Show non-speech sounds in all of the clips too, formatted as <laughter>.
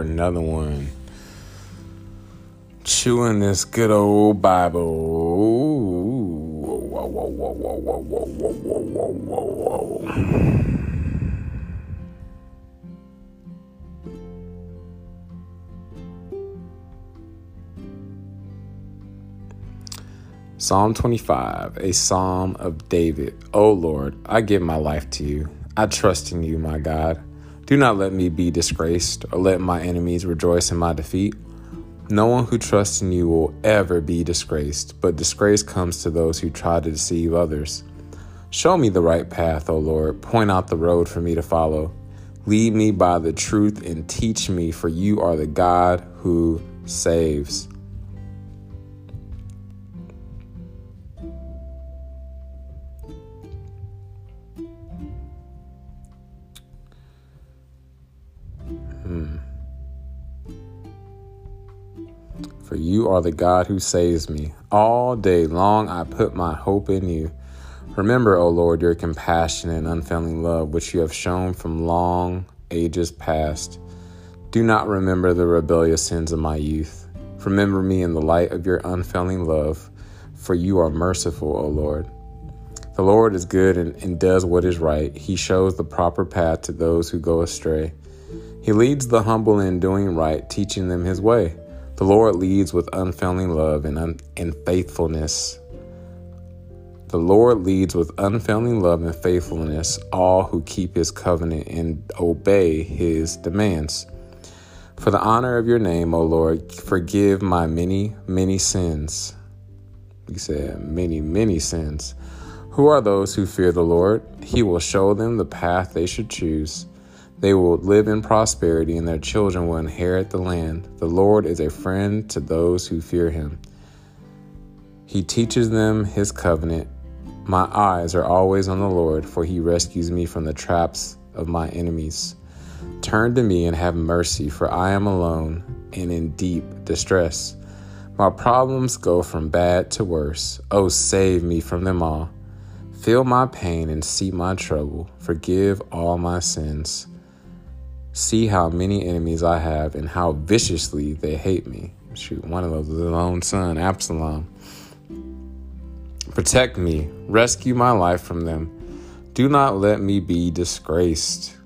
another one. Chewing this good old Bible. Psalm 25, a psalm of David. O Lord, I give my life to you. I trust in you, my God. Do not let me be disgraced or let my enemies rejoice in my defeat. No one who trusts in you will ever be disgraced, but disgrace comes to those who try to deceive others. Show me the right path, O Lord. Point out the road for me to follow. Lead me by the truth and teach me, for you are the God who saves. You are the God who saves me. All day long I put my hope in you. Remember, O Lord, your compassion and unfailing love, which you have shown from long ages past. Do not remember the rebellious sins of my youth. Remember me in the light of your unfailing love, for you are merciful, O Lord. The Lord is good and, and does what is right. He shows the proper path to those who go astray. He leads the humble in doing right, teaching them his way. The Lord leads with unfailing love and, un- and faithfulness. The Lord leads with unfailing love and faithfulness all who keep his covenant and obey his demands. For the honor of your name, O Lord, forgive my many, many sins. He said, many, many sins. Who are those who fear the Lord? He will show them the path they should choose. They will live in prosperity, and their children will inherit the land. The Lord is a friend to those who fear him. He teaches them his covenant. My eyes are always on the Lord, for he rescues me from the traps of my enemies. Turn to me and have mercy, for I am alone and in deep distress. My problems go from bad to worse. Oh, save me from them all. Feel my pain and see my trouble. Forgive all my sins. See how many enemies I have and how viciously they hate me. Shoot, one of those is his own son, Absalom. Protect me, rescue my life from them. Do not let me be disgraced.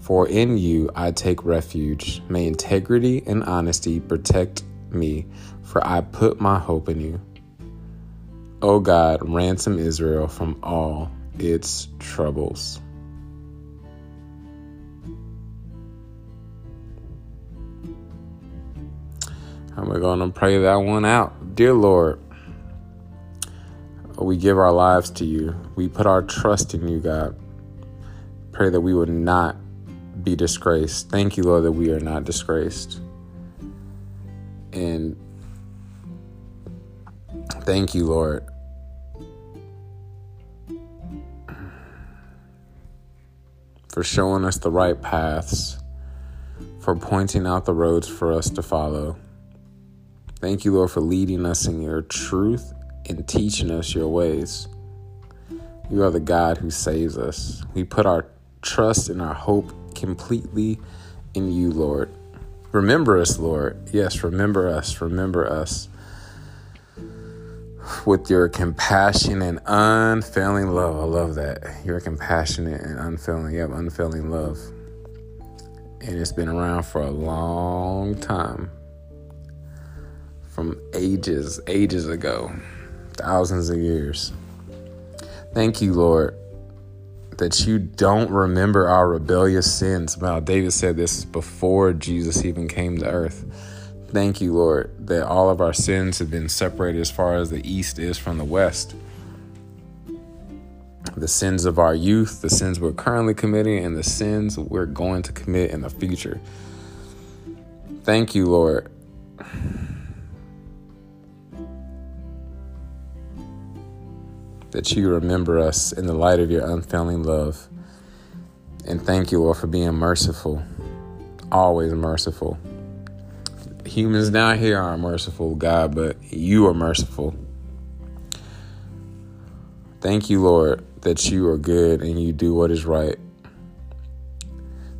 For in you I take refuge. May integrity and honesty protect me, for I put my hope in you. O God, ransom Israel from all its troubles. And we're going to pray that one out. Dear Lord, we give our lives to you. We put our trust in you, God. Pray that we would not be disgraced. Thank you, Lord, that we are not disgraced. And thank you, Lord. For showing us the right paths, for pointing out the roads for us to follow. Thank you, Lord, for leading us in your truth and teaching us your ways. You are the God who saves us. We put our trust and our hope completely in you, Lord. Remember us, Lord. Yes, remember us. Remember us with your compassion and unfailing love. I love that. You're compassionate and unfailing. Have unfailing love. And it's been around for a long time from ages, ages ago, thousands of years. Thank you, Lord, that you don't remember our rebellious sins. Wow, David said this before Jesus even came to earth. Thank you, Lord, that all of our sins have been separated as far as the east is from the west. The sins of our youth, the sins we're currently committing, and the sins we're going to commit in the future. Thank you, Lord that you remember us in the light of your unfailing love. And thank you, Lord, for being merciful, always merciful. Humans down here aren't merciful, God, but you are merciful. Thank you, Lord, that you are good and you do what is right.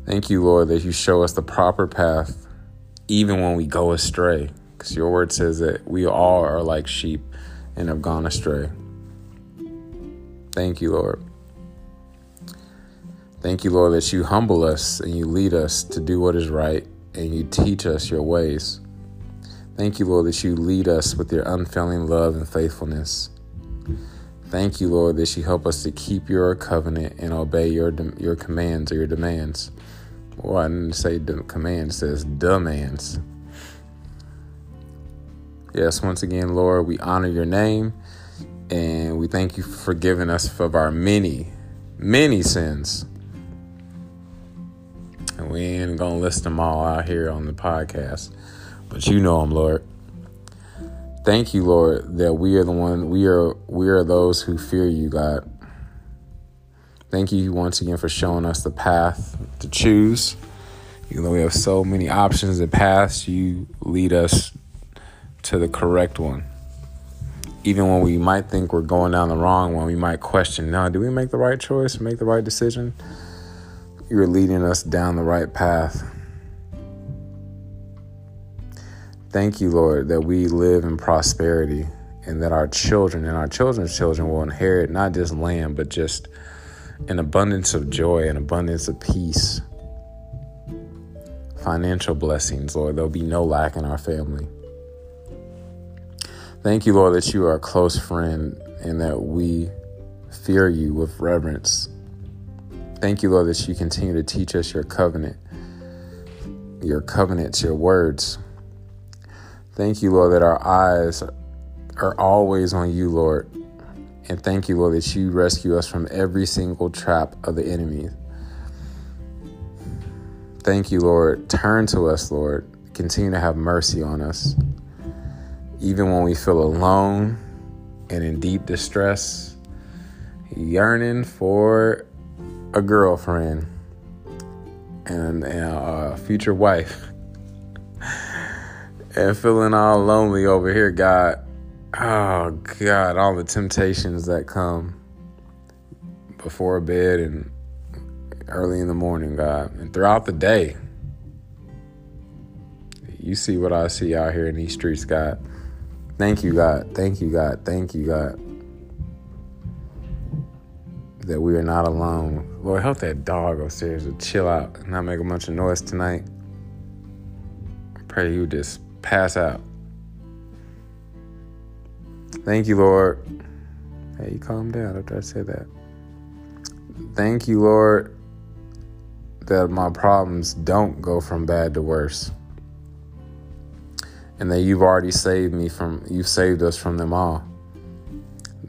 Thank you, Lord, that you show us the proper path even when we go astray. Because your word says that we all are like sheep and have gone astray. Thank you, Lord. Thank you, Lord, that you humble us and you lead us to do what is right and you teach us your ways. Thank you, Lord, that you lead us with your unfailing love and faithfulness. Thank you, Lord, that you help us to keep your covenant and obey your your commands or your demands. Well, I didn't say de- commands, says demands. Yes, once again, Lord, we honor your name and we thank you for forgiving us of our many, many sins. And we ain't gonna list them all out here on the podcast, but you know them, Lord. Thank you, Lord, that we are the one we are we are those who fear you, God. Thank you once again for showing us the path to choose. Even though we have so many options and paths, you lead us to the correct one. Even when we might think we're going down the wrong one, we might question, now, do we make the right choice, make the right decision? You're leading us down the right path. Thank you, Lord, that we live in prosperity and that our children and our children's children will inherit not just land, but just an abundance of joy, an abundance of peace, financial blessings, Lord. There'll be no lack in our family. Thank you, Lord, that you are a close friend and that we fear you with reverence. Thank you, Lord, that you continue to teach us your covenant, your covenants, your words. Thank you, Lord, that our eyes are always on you, Lord. And thank you, Lord, that you rescue us from every single trap of the enemy. Thank you, Lord. Turn to us, Lord. Continue to have mercy on us. Even when we feel alone and in deep distress, yearning for a girlfriend and, and a future wife, <laughs> and feeling all lonely over here, God. Oh, God, all the temptations that come before bed and early in the morning, God, and throughout the day. You see what I see out here in these streets, God. Thank you, God. Thank you, God. Thank you, God. That we are not alone. Lord, help that dog upstairs to chill out and not make a bunch of noise tonight. I pray you just pass out. Thank you, Lord. Hey, calm down after I say that. Thank you, Lord, that my problems don't go from bad to worse. And that you've already saved me from, you've saved us from them all.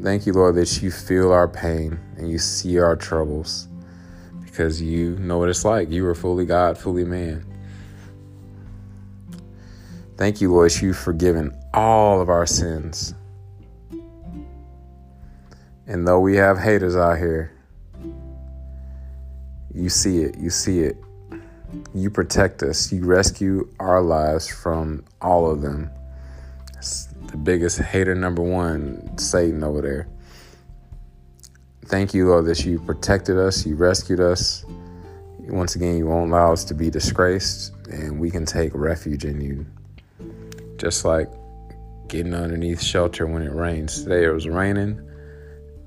Thank you, Lord, that you feel our pain and you see our troubles because you know what it's like. You are fully God, fully man. Thank you, Lord, you've forgiven all of our sins. And though we have haters out here, you see it. You see it. You protect us. You rescue our lives from all of them. It's the biggest hater, number one, Satan over there. Thank you, Lord, that you protected us. You rescued us. Once again, you won't allow us to be disgraced, and we can take refuge in you. Just like getting underneath shelter when it rains. Today it was raining,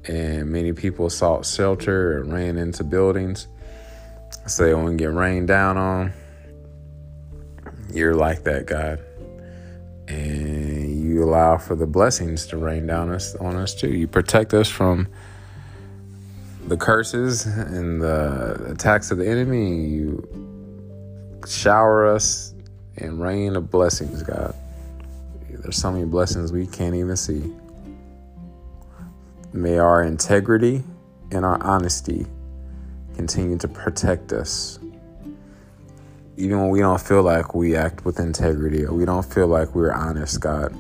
and many people sought shelter and ran into buildings they won't get rained down on. You're like that, God. And you allow for the blessings to rain down us on us too. You protect us from the curses and the attacks of the enemy. You shower us and rain of blessings, God. There's so many blessings we can't even see. May our integrity and our honesty continue to protect us. Even when we don't feel like we act with integrity or we don't feel like we're honest, God.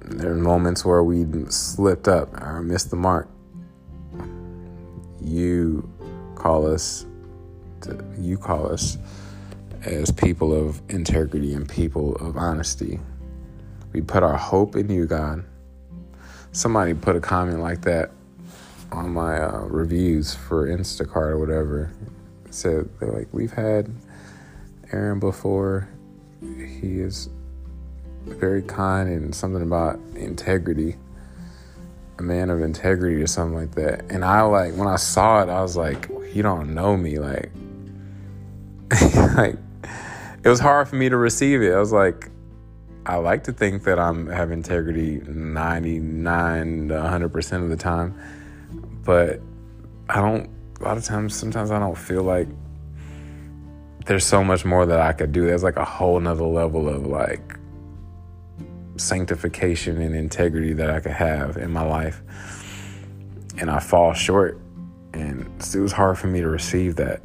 There are moments where we slipped up or missed the mark. You call us to, you call us as people of integrity and people of honesty. We put our hope in you, God. Somebody put a comment like that on my uh, reviews for Instacart or whatever. Said they're like, we've had Aaron before. he is very kind and something about integrity, a man of integrity or something like that. And I like when I saw it, I was like, "You don't know me." Like, <laughs> like it was hard for me to receive it. I was like, I like to think that I'm have integrity 99 to 100% of the time, but I don't a lot of times sometimes I don't feel like there's so much more that I could do. There's like a whole nother level of like sanctification and integrity that I could have in my life. And I fall short. And it was hard for me to receive that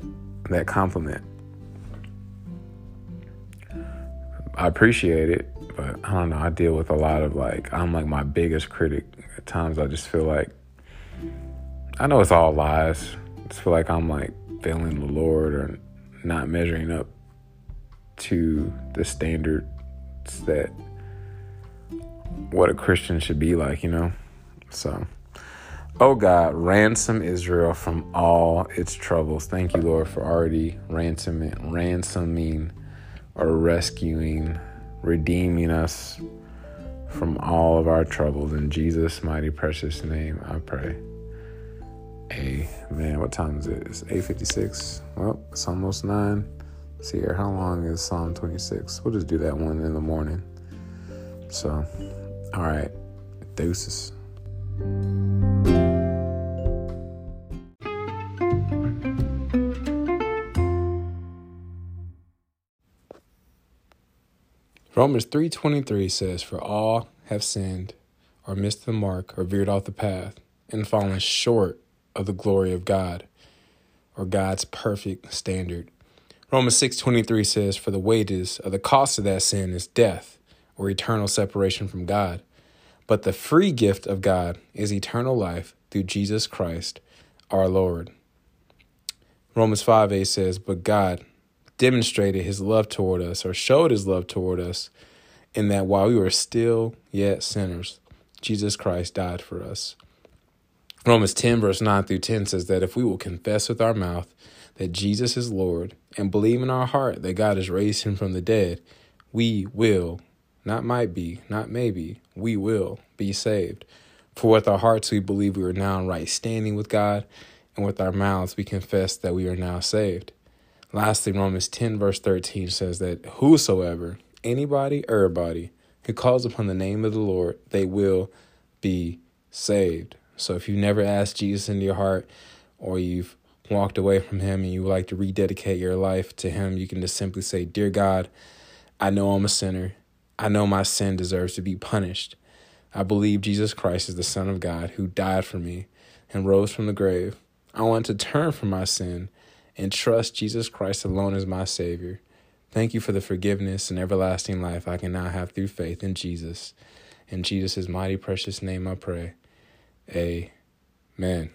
that compliment. I appreciate it, but I don't know. I deal with a lot of like I'm like my biggest critic. At times I just feel like I know it's all lies. I feel like I'm like failing the Lord or not measuring up to the standards that what a Christian should be like, you know? So, oh God, ransom Israel from all its troubles. Thank you, Lord, for already ransoming, ransoming or rescuing, redeeming us from all of our troubles. In Jesus' mighty precious name, I pray. Amen. What time is it? It's 8.56. Well, it's almost 9. Let's see here. How long is Psalm 26? We'll just do that one in the morning. So, all right. Deuces. Romans 3:23 says for all have sinned or missed the mark or veered off the path and fallen short of the glory of God or God's perfect standard. Romans 6:23 says for the wages of the cost of that sin is death or eternal separation from God. But the free gift of God is eternal life through Jesus Christ our Lord. Romans 5 8 says, But God demonstrated his love toward us, or showed his love toward us, in that while we were still yet sinners, Jesus Christ died for us. Romans 10, verse 9 through 10 says that if we will confess with our mouth that Jesus is Lord and believe in our heart that God has raised him from the dead, we will, not might be, not maybe, we will be saved. For with our hearts we believe we are now in right standing with God, and with our mouths we confess that we are now saved. Lastly, Romans 10, verse 13 says that whosoever, anybody, everybody, who calls upon the name of the Lord, they will be saved. So if you've never asked Jesus into your heart or you've walked away from him and you would like to rededicate your life to him, you can just simply say, Dear God, I know I'm a sinner. I know my sin deserves to be punished. I believe Jesus Christ is the Son of God who died for me and rose from the grave. I want to turn from my sin and trust Jesus Christ alone as my Savior. Thank you for the forgiveness and everlasting life I can now have through faith in Jesus. In Jesus' mighty precious name I pray. Amen